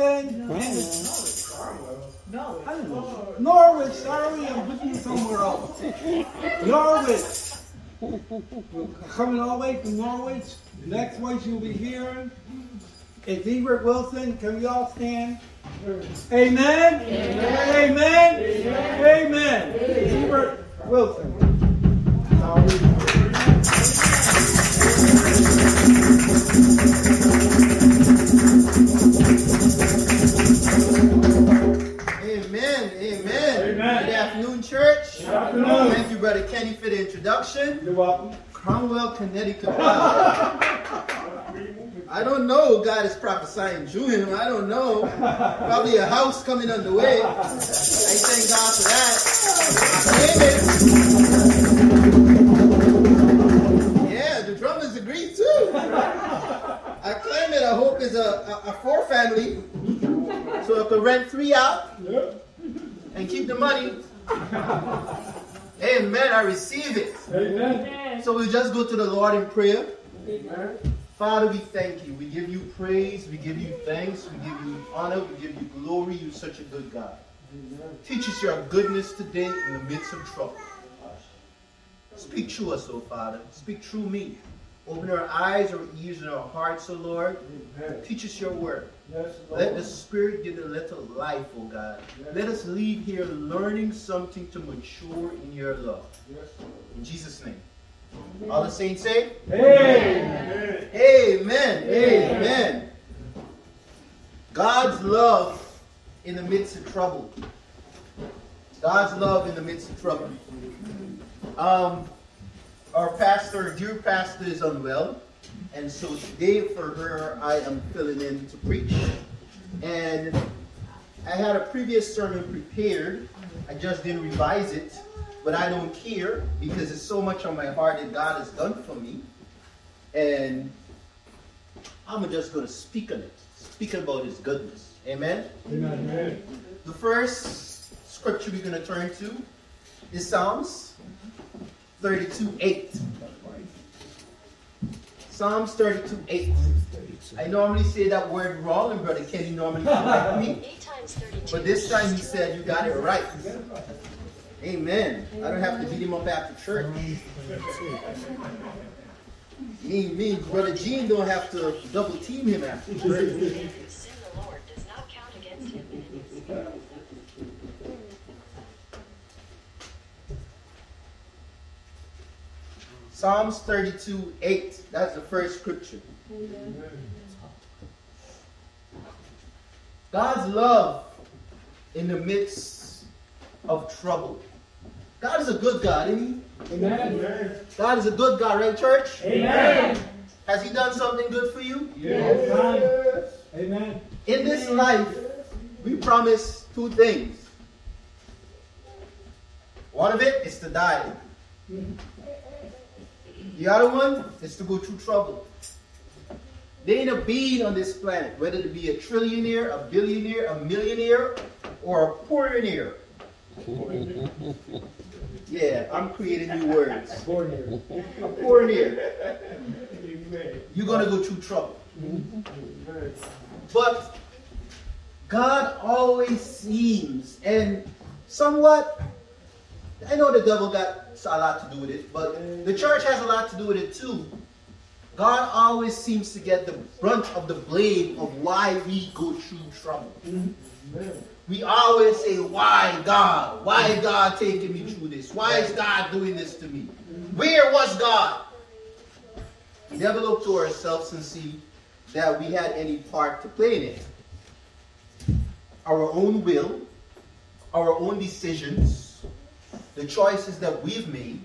Wilson. No. I don't know. Norwich, sorry, I'm you somewhere else. Norwich. Coming all the way from Norwich. The next voice you'll be hearing is Ebert Wilson. Can we all stand? Amen. Amen. Amen. Amen. Ebert Wilson. Amen. Good afternoon. Thank you, Brother Kenny, for the introduction. You're welcome. Cromwell, Connecticut. I don't know. God is prophesying to Him. I don't know. Probably a house coming on the way. I thank God for that. Amen. Yeah, the drummers agree too. I claim it. I hope it's a, a, a four family. So I can rent three out and keep the money. Amen. I receive it. Amen. So we'll just go to the Lord in prayer. Father, we thank you. We give you praise. We give you thanks. We give you honor. We give you glory. You're such a good God. Teach us your goodness today in the midst of trouble. Speak through us, oh Father. Speak through me. Open our eyes, our ears, and our hearts, oh Lord. Teach us your word. Let the Spirit give the little life, oh God. Let us leave here learning something to mature in your love. In Jesus' name. All the saints say, Amen. Amen. Amen. God's love in the midst of trouble. God's love in the midst of trouble. Um, our pastor, dear pastor, is unwell. And so today for her, I am filling in to preach. And I had a previous sermon prepared. I just didn't revise it. But I don't care because it's so much on my heart that God has done for me. And I'm just going to speak on it. Speak about his goodness. Amen? Amen. The first scripture we're going to turn to is Psalms 32 8. Psalms 32 8. I normally say that word wrong, and Brother Kenny normally correct me. Eight times 32. But this time he said, You got it right. Amen. I don't have to beat him up after church. Me, me, Brother Gene don't have to double team him after church. Sin the Lord does not count against him. Psalms 32 8. That's the first scripture. God's love in the midst of trouble. God is a good God, isn't he? Amen. God is a good God, right, church? Amen. Has he done something good for you? Yes. Amen. In this life, we promise two things. One of it is to die. The other one is to go through trouble. There ain't a being on this planet, whether it be a trillionaire, a billionaire, a millionaire, or a poorionaire. Yeah, I'm creating new words. A poorionaire. You're gonna go through trouble. But God always seems, and somewhat, I know the devil got a lot to do with it, but the church has a lot to do with it too. God always seems to get the brunt of the blame of why we go through trouble. We always say, Why God? Why is God taking me through this? Why is God doing this to me? Where was God? Never look to ourselves and see that we had any part to play in it. Our own will, our own decisions, the choices that we've made.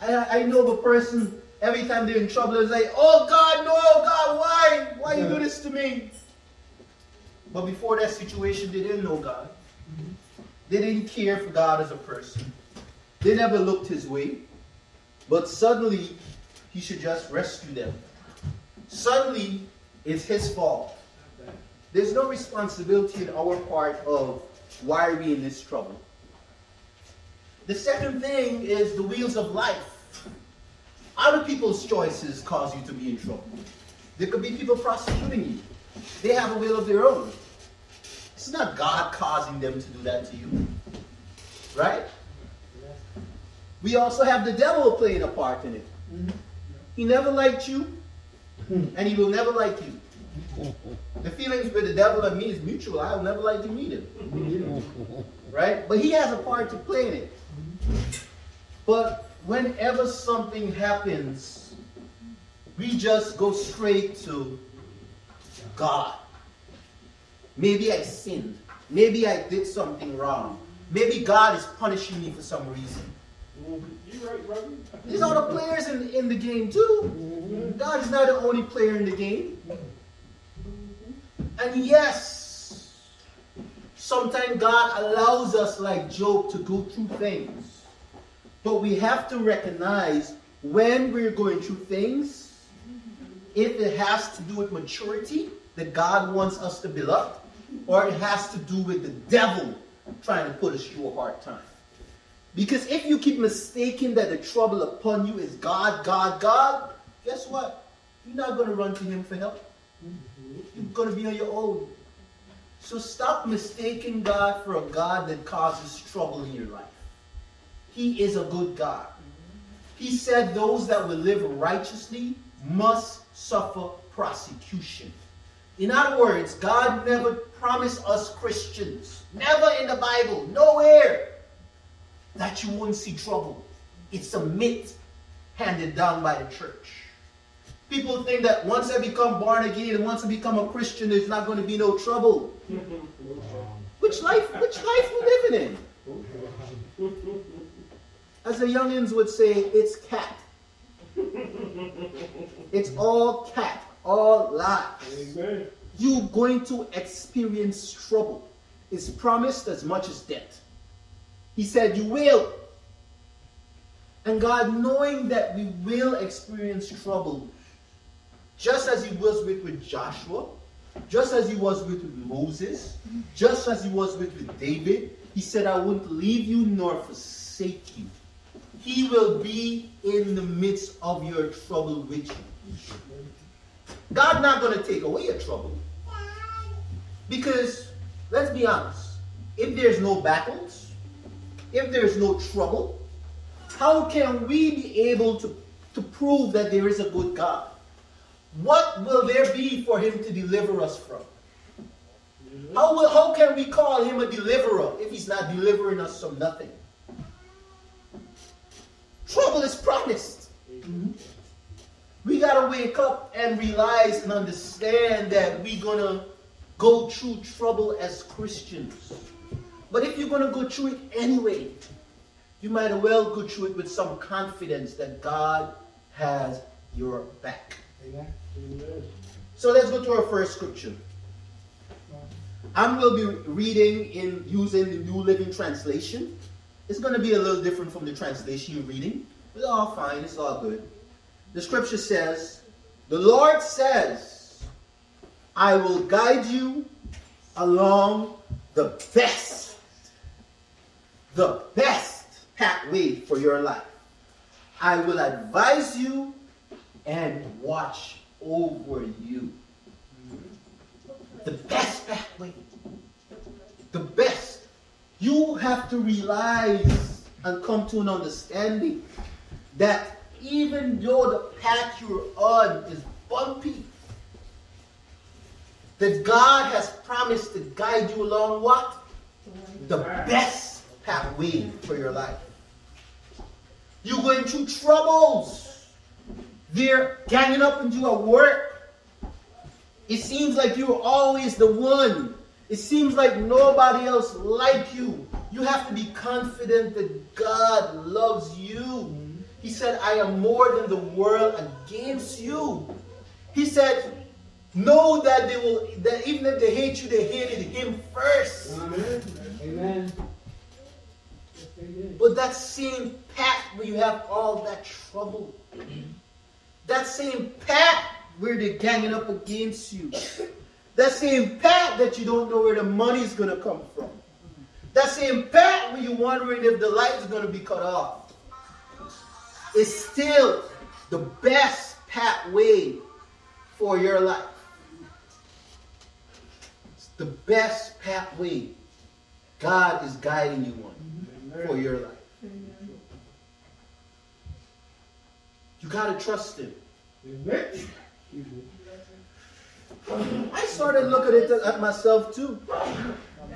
I, I know the person, every time they're in trouble, is like, oh God, no, oh God, why? Why you do this to me? But before that situation, they didn't know God. They didn't care for God as a person. They never looked his way. But suddenly, he should just rescue them. Suddenly, it's his fault. There's no responsibility in our part of why are we in this trouble. The second thing is the wheels of life. Other people's choices cause you to be in trouble. There could be people prosecuting you. They have a will of their own. It's not God causing them to do that to you. Right? We also have the devil playing a part in it. He never liked you, and he will never like you. The feelings with the devil and me is mutual. I will never like you either. Right? But he has a part to play in it. But whenever something happens, we just go straight to God. Maybe I sinned. Maybe I did something wrong. Maybe God is punishing me for some reason. Right, brother? There's other players in, in the game too. God is not the only player in the game. And yes, sometimes God allows us, like Job, to go through things. But we have to recognize when we're going through things, if it has to do with maturity, that God wants us to build up, or it has to do with the devil trying to put us through a hard time. Because if you keep mistaking that the trouble upon you is God, God, God, guess what? You're not going to run to Him for help. You're going to be on your own. So stop mistaking God for a God that causes trouble in your life. He is a good God. He said those that will live righteously must suffer prosecution. In other words, God never promised us Christians, never in the Bible, nowhere, that you won't see trouble. It's a myth handed down by the church. People think that once I become born again and once I become a Christian, there's not going to be no trouble. Which life, which life we living in? As the youngins would say, it's cat. It's all cat, all lies. Amen. You're going to experience trouble. It's promised as much as death. He said, You will. And God, knowing that we will experience trouble, just as He was with, with Joshua, just as He was with, with Moses, just as He was with, with David, He said, I won't leave you nor forsake you. He will be in the midst of your trouble with you. God not going to take away your trouble. Because, let's be honest, if there's no battles, if there's no trouble, how can we be able to, to prove that there is a good God? What will there be for him to deliver us from? How, will, how can we call him a deliverer if he's not delivering us from nothing? Trouble is promised. We got to wake up and realize and understand that we're going to go through trouble as Christians. But if you're going to go through it anyway, you might as well go through it with some confidence that God has your back. Amen. Amen. So let's go to our first scripture. I'm going to be reading in using the New Living Translation. It's going to be a little different from the translation you're reading. It's all fine. It's all good. The scripture says, "The Lord says, I will guide you along the best, the best pathway for your life. I will advise you and watch over you. The best pathway. The best. You have to realize and come to an understanding that even though the path you're on is bumpy, that God has promised to guide you along what? The best pathway for your life. You're going through troubles. They're ganging up on you at work. It seems like you're always the one. It seems like nobody else like you. You have to be confident that God loves you. He said, I am more than the world against you. He said, know that they will that even if they hate you, they hated him first. Amen. Amen. Yes, they did. But that same path where you have all that trouble, that same path where they're ganging up against you, that same path that you don't know where the money's gonna come from, that same path where you're wondering if the light is gonna be cut off, is still the best pathway for your life. the best pathway God is guiding you on for your life. You gotta trust Him. I started looking at, at myself too.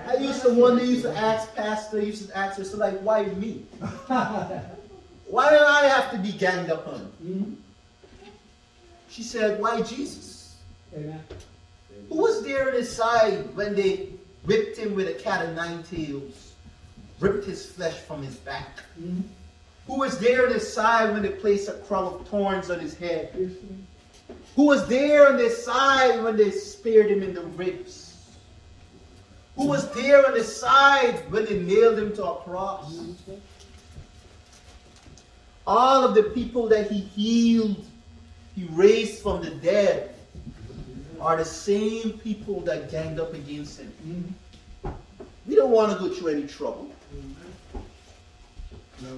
I used to wonder, used to ask Pastor, used to ask her, so like, why me? Why do I have to be ganged up on? Mhm. She said, why Jesus? Amen. Who was there at his side when they whipped him with a cat of nine tails, ripped his flesh from his back? Mhm. Who was there at his side when they placed a crown of thorns on his head? Who was there on his side when they speared him in the ribs? Who was there on his side when they nailed him to a cross? All of the people that he healed, he raised from the dead, are the same people that ganged up against him. Mhm. We don't want to go through any trouble. No.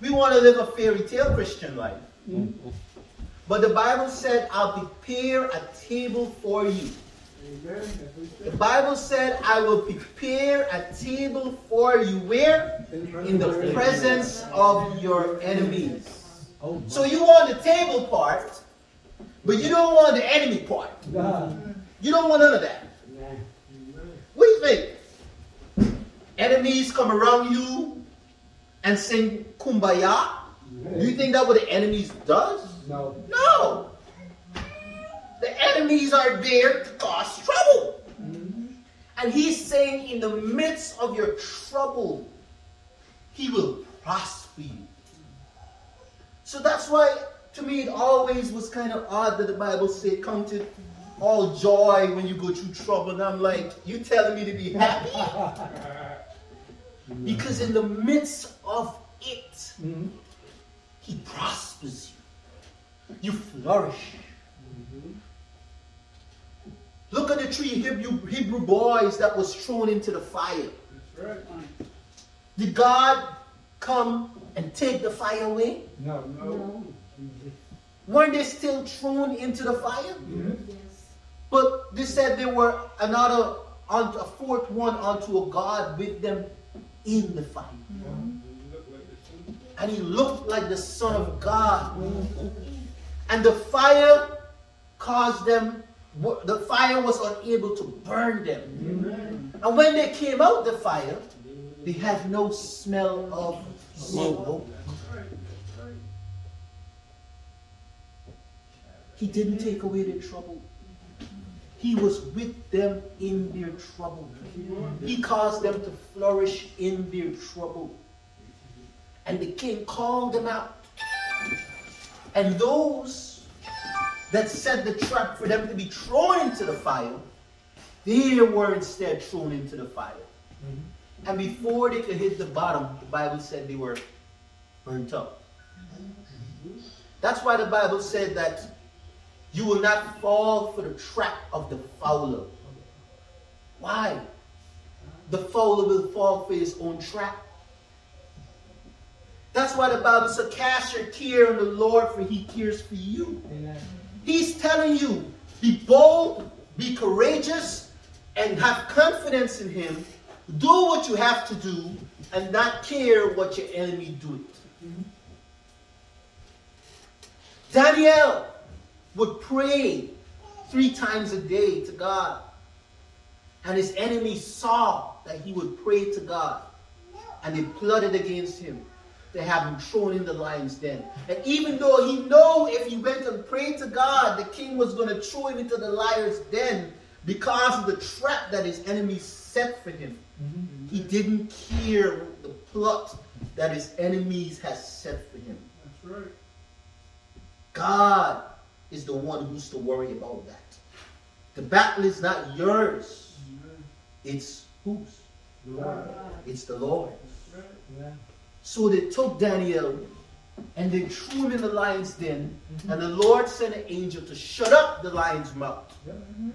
We want to live a fairy tale Christian life. Mhm. But the Bible said, I'll prepare a table for you. The Bible said, I will prepare a table for you. Where? In the presence of your enemies. So you want the table part, but you don't want the enemy part. You don't want none of that. What do you think? Enemies come around you and sing kumbaya? Do you think that what the enemies does? No. No. The enemies are there to cause trouble. Mhm. And he's saying, in the midst of your trouble, he will prosper you. So that's why, to me, it always was kind of odd that the Bible said, Count it all joy when you go through trouble. And I'm like, You telling me to be happy? Because in the midst of it, Mhm. he prospers you. You flourish. Look at the three Hebrew, Hebrew boys that was thrown into the fire. That's right. Did God come and take the fire away? No, no. Weren't they still thrown into the fire? Mhm. But they said there were another, a fourth one unto a God with them in the fire. And he looked like the Son of God. And the fire caused them, the fire was unable to burn them. Amen. And when they came out the fire, they had no smell of smoke. He didn't take away their trouble. He was with them in their trouble. He caused them to flourish in their trouble. And the king called them out. And those that set the trap for them to be thrown into the fire, they were instead thrown into the fire. Mm-hmm. And before they could hit the bottom, the Bible said they were burnt up. Mm-hmm. That's why the Bible said that you will not fall for the trap of the fowler. Why? The fowler will fall for his own trap. That's why the Bible said, Cast your care on the Lord, for he cares for you. Amen. He's telling you, be bold, be courageous, and have confidence in him. Do what you have to do, and not care what your enemy do it. Mm-hmm. Daniel would pray three times a day to God. And his enemies saw that he would pray to God. And they plotted against him to have him thrown in the lion's den. And even though he know if he went and prayed to God, the king was going to throw him into the lion's den because of the trap that his enemies set for him. Mm-hmm. He didn't care the plot that his enemies had set for him. That's right. God is the one who's to worry about that. The battle is not yours. It's whose? Lord. It's the Lord. Yeah. So they took Daniel and they threw him in the lion's den, mm-hmm. and the Lord sent an angel to shut up the lion's mouth. Yeah. Mm-hmm.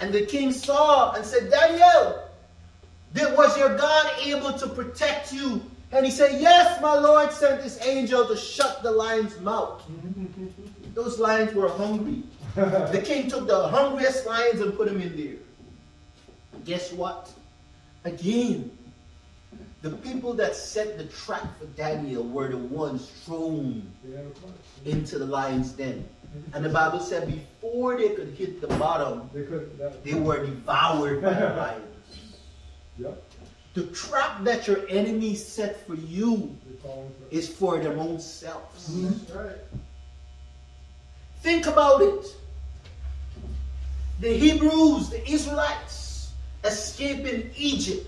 And the king saw and said, Daniel, did, was your God able to protect you? And he said, Yes, my Lord sent this angel to shut the lion's mouth. Mm-hmm. Those lions were hungry. The king took the hungriest lions and put them in there. Guess what? Again, the people that set the trap for Daniel were the ones thrown into the lion's den. And the Bible said before they could hit the bottom, They they were devoured by the lions. yep, The trap that your enemy set for you they fall into. is for their own selves. Mm-hmm. Right. Think about it. The Hebrews, the Israelites, escaping Egypt.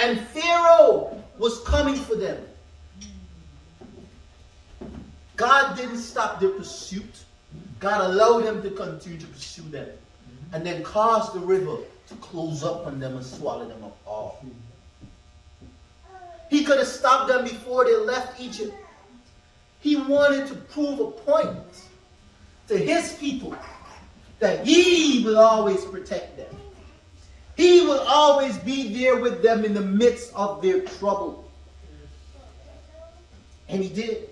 And Pharaoh was coming for them. God didn't stop their pursuit. God allowed them to continue to pursue them. And then caused the river to close up on them and swallow them up all. He could have stopped them before they left Egypt. He wanted to prove a point to his people that he will always protect them. He will always be there with them in the midst of their trouble. And he did.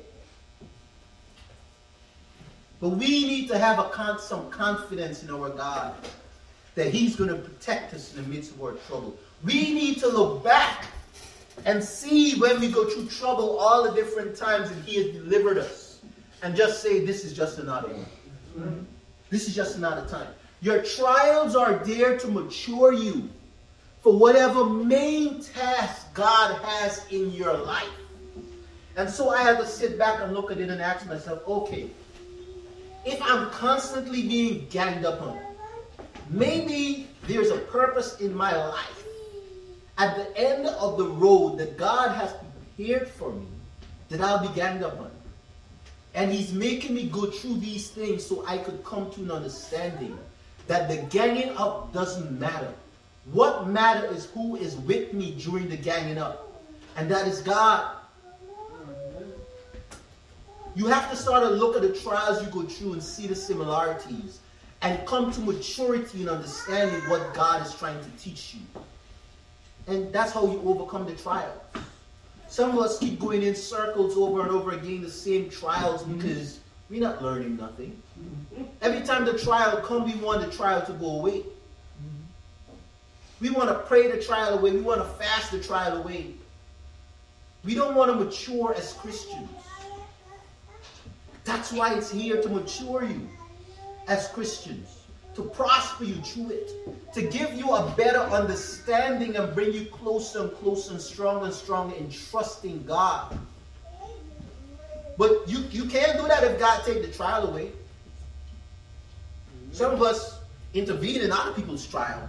But we need to have con- some confidence in our God that he's going to protect us in the midst of our trouble. We need to look back and see when we go through trouble all the different times that he has delivered us and just say this is just another one this is just another time your trials are there to mature you for whatever main task god has in your life and so i had to sit back and look at it and ask myself okay if i'm constantly being ganged up on maybe there's a purpose in my life at the end of the road that God has prepared for me, that I'll be ganged up on. And He's making me go through these things so I could come to an understanding that the ganging up doesn't matter. What matters is who is with me during the ganging up, and that is God. You have to start to look at the trials you go through and see the similarities and come to maturity in understanding what God is trying to teach you. And that's how you overcome the trials. Some of us keep going in circles over and over again, the same trials, mm-hmm. because we're not learning nothing. Mm-hmm. Every time the trial comes, we want the trial to go away. We want to pray the trial away. We want to fast the trial away. We don't want to mature as Christians. That's why it's here to mature you as Christians to prosper you through it, to give you a better understanding and bring you closer and closer and stronger and stronger in trusting God. But you, you can't do that if God take the trial away. Some of us intervene in other people's trial.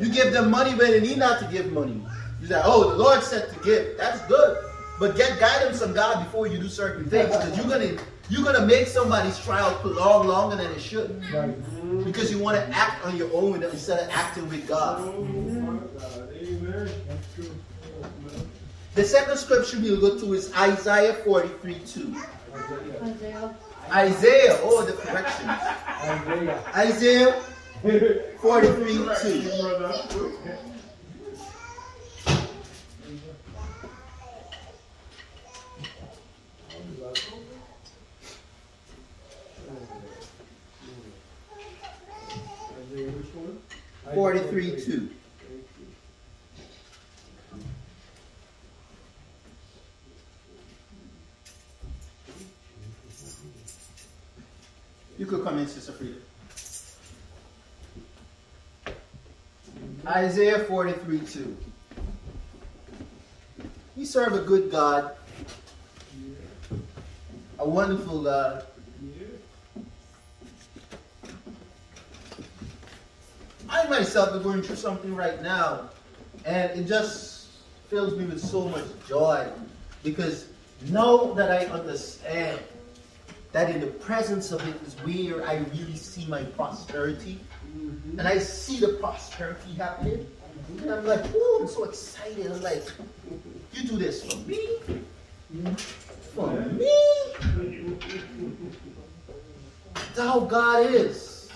You give them money when they need not to give money. You say, oh, the Lord said to give. That's good. But get guidance from God before you do certain things. Because you're gonna you're gonna make somebody's trial prolong longer than it should. Right. Because you want to act on your own instead of acting with God. Amen. The second scripture we'll go to is Isaiah 43 2. Isaiah. Isaiah, oh the corrections. Isaiah. Isaiah 43 2. Isaiah, which You could come in, Sister Frida. Isaiah 43 2. We serve a good God, a wonderful God. I myself am going through something right now, and it just fills me with so much joy because now that I understand that in the presence of it is where I really see my prosperity, mm-hmm. and I see the prosperity happening, and I'm like, oh, I'm so excited. I'm like, you do this for me? For me? That's how God is.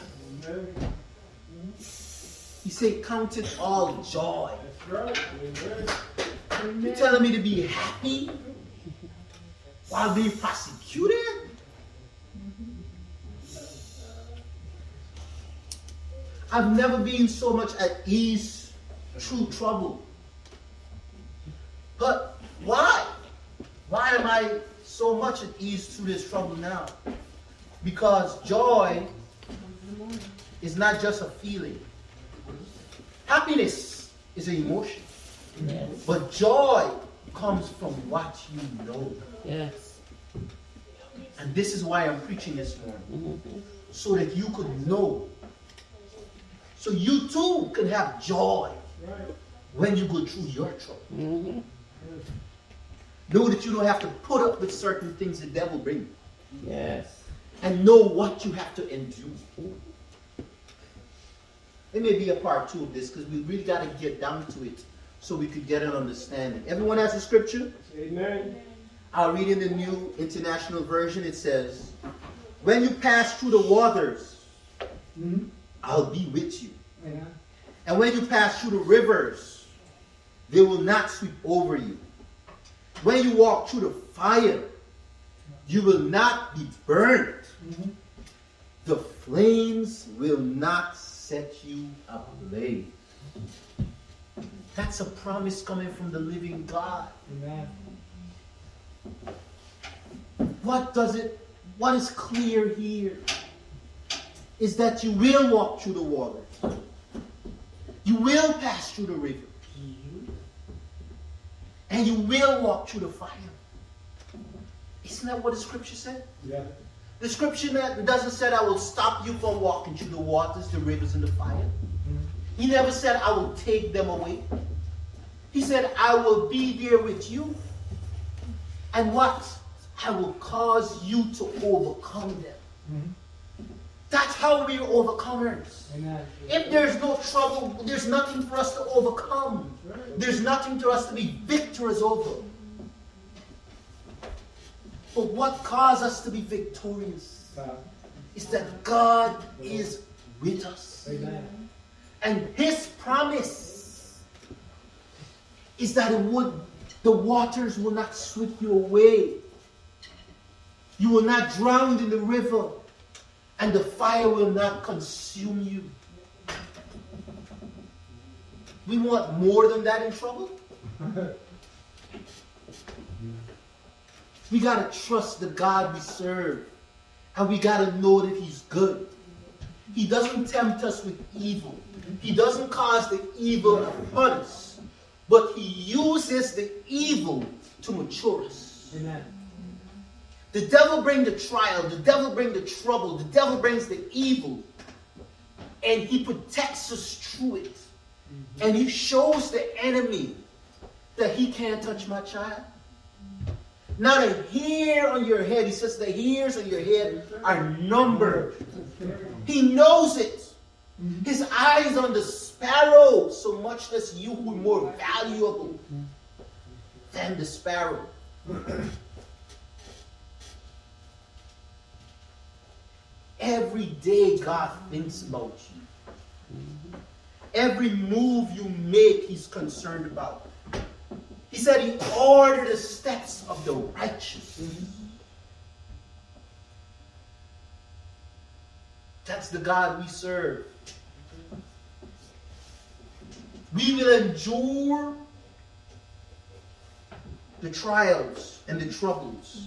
He said, Count it all joy. That's right. Amen. You're telling me to be happy while being prosecuted. I've never been so much at ease through trouble. But why? Why am I so much at ease through this trouble now? Because joy is not just a feeling. Happiness is an emotion. But joy comes from what you know. Yes. And this is why I'm preaching this morning. Mm-hmm. So that you could know. So you too can have joy when you go through your trouble. Know that you don't have to put up with certain things the devil brings. Yes. And know what you have to endure. There may be a part two of this because we really got to get down to it so we could get an understanding. Everyone has a scripture? Amen. I'll read in the New International Version. It says, When you pass through the waters, Mhm. I'll be with you. Yeah. And when you pass through the rivers, they will not sweep over you. When you walk through the fire, you will not be burned. Mm-hmm. The flames will not set you ablaze. That's a promise coming from the living God. Amen. What does it, what is clear here is that you will walk through the water. You will pass through the river. And you will walk through the fire. Isn't that what the scripture said? Yeah. The scripture that doesn't say I will stop you from walking through the waters, the rivers, and the fire. Mm-hmm. He never said I will take them away. He said I will be there with you. And what? I will cause you to overcome them. Mm-hmm. That's how we're overcomers. Amen. If there's no trouble, there's nothing for us to overcome. There's nothing for us to be victorious over. But what caused us to be victorious is that God is with us. Amen. And his promise is that it would the waters will not sweep you away. You will not drown in the river, and the fire will not consume you. We want more than that in trouble. we gotta trust the God we serve. And we gotta know that He's good. He doesn't tempt us with evil. He doesn't cause the evil upon us. But he uses the evil to mature us. Amen. The devil brings the trial, the devil brings the trouble, the devil brings the evil. And he protects us through it. Mm-hmm. And he shows the enemy that he can't touch my child. Not a hair on your head. He says the hairs on your head are numbered. He knows it. Mm-hmm. His eyes on the sparrow, so much less you who are more valuable mm-hmm. than the sparrow. Every day God thinks about you. Every move you make, He's concerned about. He said He ordered the steps of the righteous. That's the God we serve. We will endure the trials and the troubles.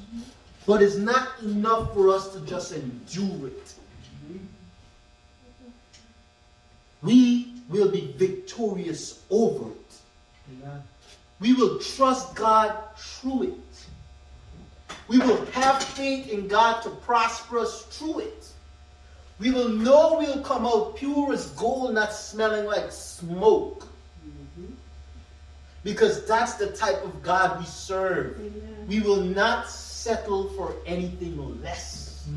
But it's not enough for us to just endure it. We will be victorious over it. Amen. We will trust God through it. We will have faith in God to prosper us through it. We will know we'll come out pure as gold, not smelling like smoke. Mm-hmm. Because that's the type of God we serve. We will not settle for anything less.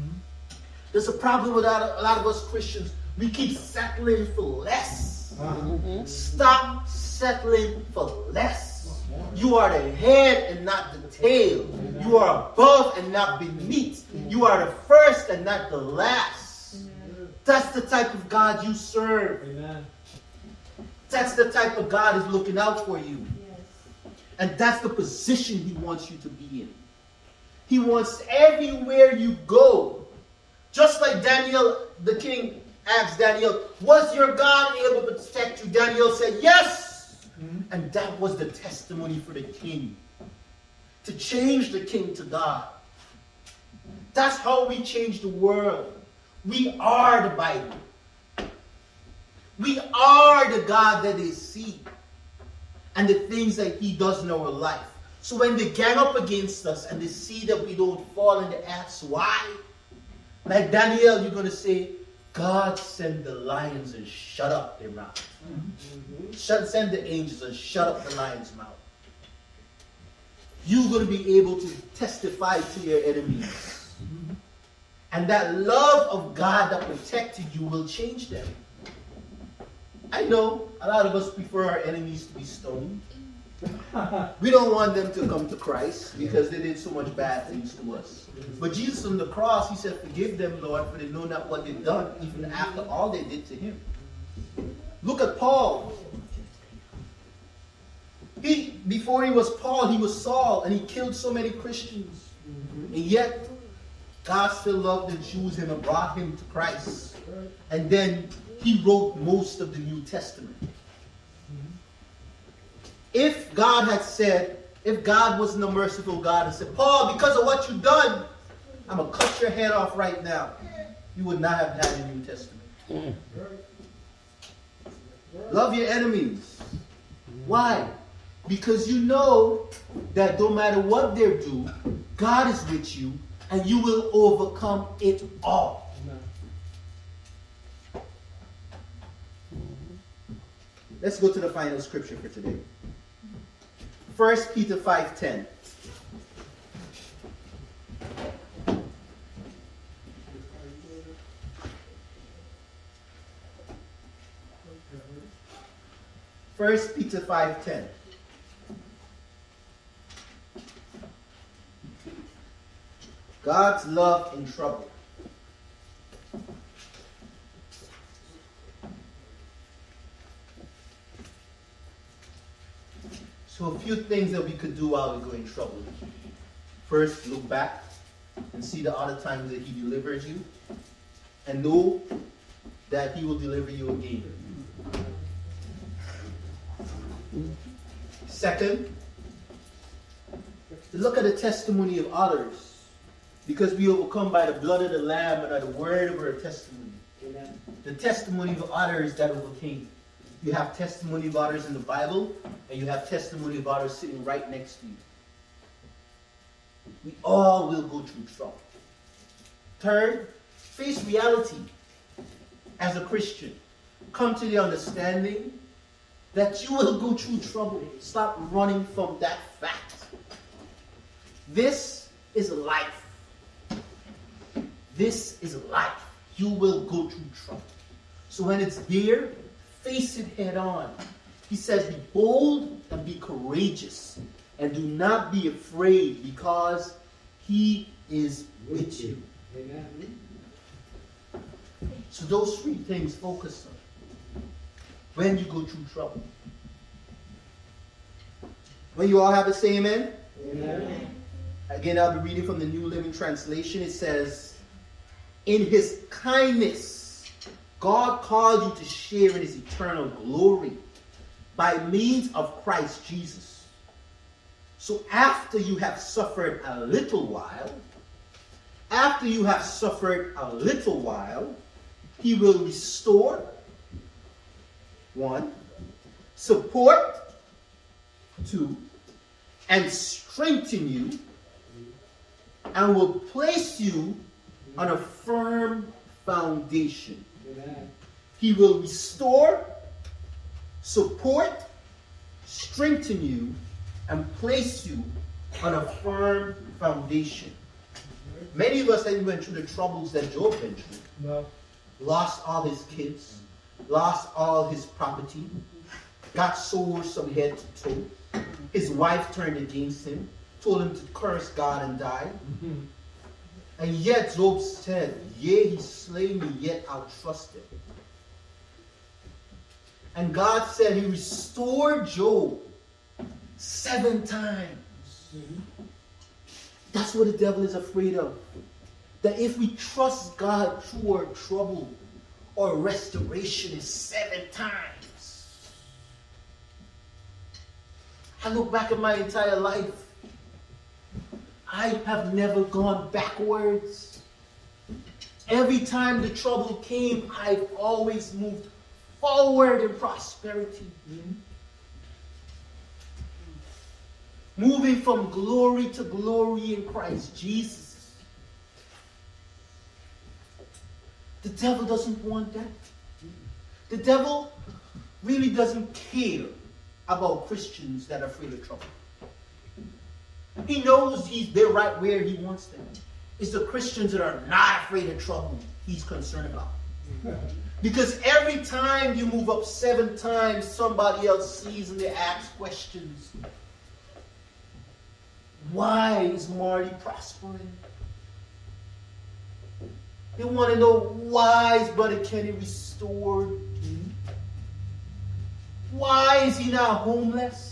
There's a problem with a lot of- a lot of us Christians. We keep settling for less. Uh, Stop settling for less. You are the head and not the tail. You are above and not beneath. You are the first and not the last. That's the type of God you serve. Amen. That's the type of God is looking out for you. And that's the position he wants you to be in. He wants everywhere you go. Just like Daniel, the king asked Daniel, Was your God able to protect you? Daniel said, Yes. Mm-hmm. And that was the testimony for the king to change the king to God. That's how we change the world. We are the Bible. We are the God that they see and the things that He does in our life. So when they gang up against us and they see that we don't fall and they ask why, like Daniel, you're going to say, God send the lions and shut up their mouth. Mm-hmm. Send the angels and shut up the lion's mouth. You're going to be able to testify to your enemies. And that love of God that protected you will change them. I know a lot of us prefer our enemies to be stoned. we don't want them to come to Christ because they did so much bad things to us. But Jesus on the cross, he said, Forgive them, Lord, for they know not what they've done, even after all they did to him. Look at Paul. He before he was Paul, he was Saul, and he killed so many Christians. And yet God still loved chose him and brought him to Christ. And then he wrote most of the New Testament. If God had said, if God wasn't a merciful God and said, Paul, because of what you've done, I'm going to cut your head off right now, you would not have had a New Testament. Love your enemies. Why? Because you know that no matter what they do, God is with you and you will overcome it all. Let's go to the final scripture for today. 1 Peter 5:10. First Peter 5:10. God's love in trouble. So a few things that we could do while we go in trouble. First, look back and see the other times that he delivered you and know that he will deliver you again. Second, look at the testimony of others. Because we overcome by the blood of the Lamb and by the word of our testimony. Amen. The testimony of others that overcame. You have testimony others in the Bible, and you have testimony others sitting right next to you. We all will go through trouble. Third, face reality as a Christian. Come to the understanding that you will go through trouble. Stop running from that fact. This is life. This is life. You will go through trouble. So when it's there, face it head on. He says, Be bold and be courageous, and do not be afraid, because he is with you. Amen. So those three things focus on when you go through trouble. When you all have a say amen? Amen. Again, I'll be reading from the New Living Translation. It says, In his kindness, God called you to share in his eternal glory by means of Christ Jesus. So after you have suffered a little while, after you have suffered a little while, he will restore, one, support, two, and strengthen you, and will place you on a firm foundation. Amen. He will restore, support, strengthen you, and place you on a firm foundation. Many of us have went through the troubles that Job went through. No. Lost all his kids, lost all his property, got sores from head to toe. His wife turned against him, told him to curse God and die. Mm-hmm. And yet Job said, Yea, he slay me, yet I'll trust him. And God said he restored Job seven times. That's what the devil is afraid of. That if we trust God through our trouble, our restoration is seven times. I look back at my entire life. I have never gone backwards. Every time the trouble came, I've always moved forward in prosperity. Moving from glory to glory in Christ Jesus. The devil doesn't want that. The devil really doesn't care about Christians that are free of trouble. He knows he's they're right where he wants them. It's the Christians that are not afraid of trouble he's concerned about. Because every time you move up seven times, somebody else sees and they ask questions. Why is Marty prospering? They want to know why is Brother Kenny restored? Why is he not homeless?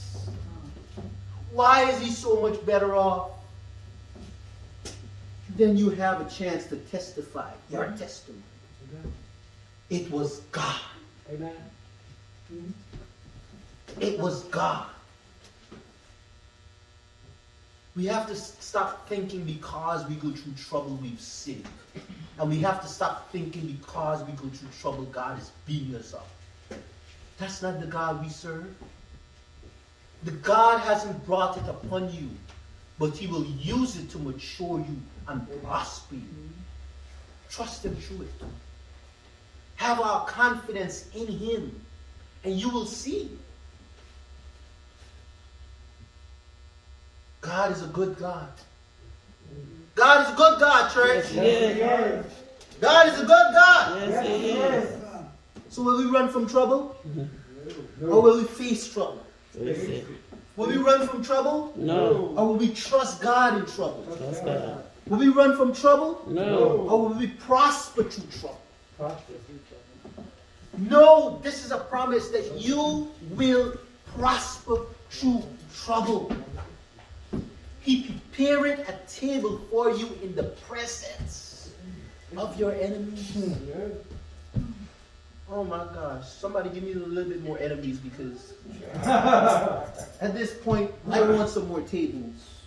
Why is he so much better off? Then you have a chance to testify your testimony. It was God. Amen. It was God. We have to stop thinking because we go through trouble we've sinned. And we have to stop thinking because we go through trouble God is beating us up. That's not the God we serve. The God hasn't brought it upon you, but He will use it to mature you and prosper you. Trust Him through it. Have our confidence in Him, and you will see. God is a good God. God is a good God, church. Yes, God is a good God. yes, he is. So will we run from trouble? Or will we face trouble? Yes, he- Will we run from trouble? No. Or will we trust God in trouble? That's God. Will we run from trouble? No. Or will we prosper through trouble? No, this is a promise that you will prosper through trouble. He prepared a table for you in the presence of your enemies. Oh my gosh, somebody give me a little bit more enemies because at this point I want some more tables.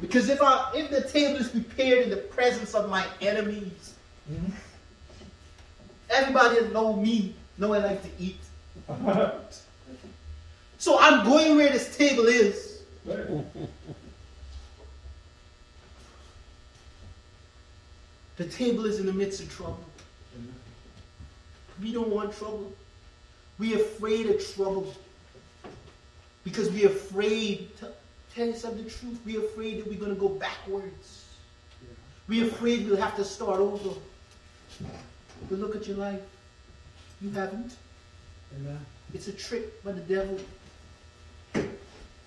Because if I if the table is prepared in the presence of my enemies, mm-hmm. everybody that know me know I like to eat. So I'm going where this table is. The table is in the midst of trouble. We don't want trouble. We're afraid of trouble. Because we're afraid to tell some of the truth. We're afraid that we're going to go backwards. We're afraid we'll have to start over. But look at your life. You haven't. Amen. It's a trick by the devil.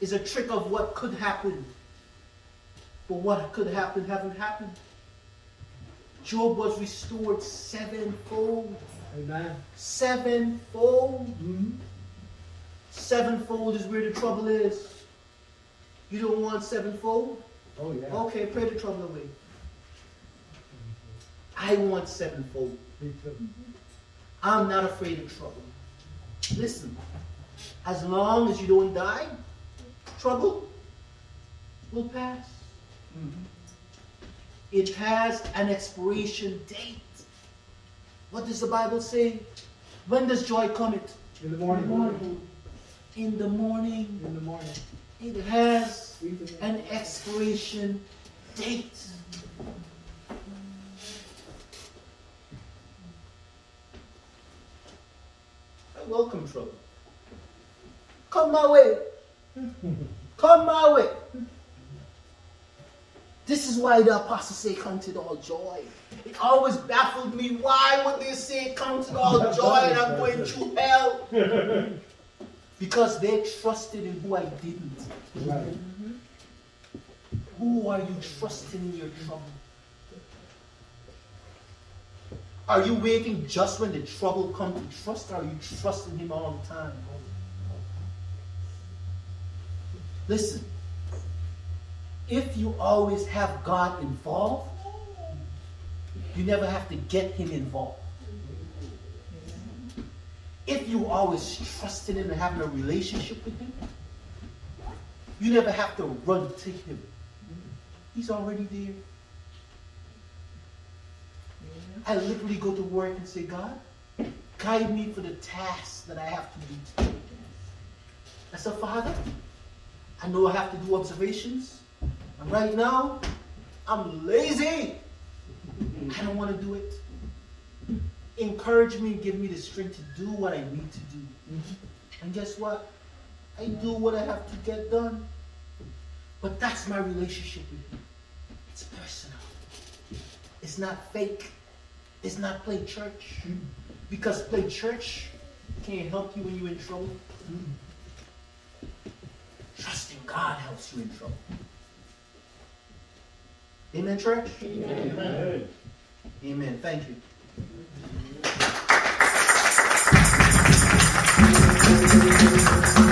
It's a trick of what could happen. But what could happen haven't happened. Job was restored sevenfold. Amen. Sevenfold. Mhm. Sevenfold is where the trouble is. You don't want sevenfold? Oh, yeah. Okay, pray the trouble away. I want sevenfold. Me too. I'm not afraid of trouble. Listen, as long as you don't die, trouble will pass. It has an expiration date. What does the Bible say? When does joy come? It In the morning. in the morning. In the morning. It has an expiration date. I welcome trouble. Come my way. Come my way. This is why the apostles say, Count it all joy. It always baffled me. Why would they say, Count it all joy and I'm going through hell? Because they trusted in who I didn't. Right. Who are you trusting in your trouble? Are you waiting just when the trouble comes to trust? Or are you trusting Him all the time? Listen, if you always have God involved, you never have to get Him involved. If you always trusted Him and having a relationship with Him, you never have to run to Him. He's already there. I literally go to work and say, God, guide me for the tasks that I have to do today. I said, Father, I know I have to do observations. And right now, I'm lazy. I don't want to do it. Encourage me, give me the strength to do what I need to do. And guess what? I do what I have to get done. But that's my relationship with Him. It's personal. It's not fake. It's not play church. Because play church can't help you when you're in trouble. Trusting God helps you in trouble. Amen, church? Amen. Amen. Thank you. Thank you,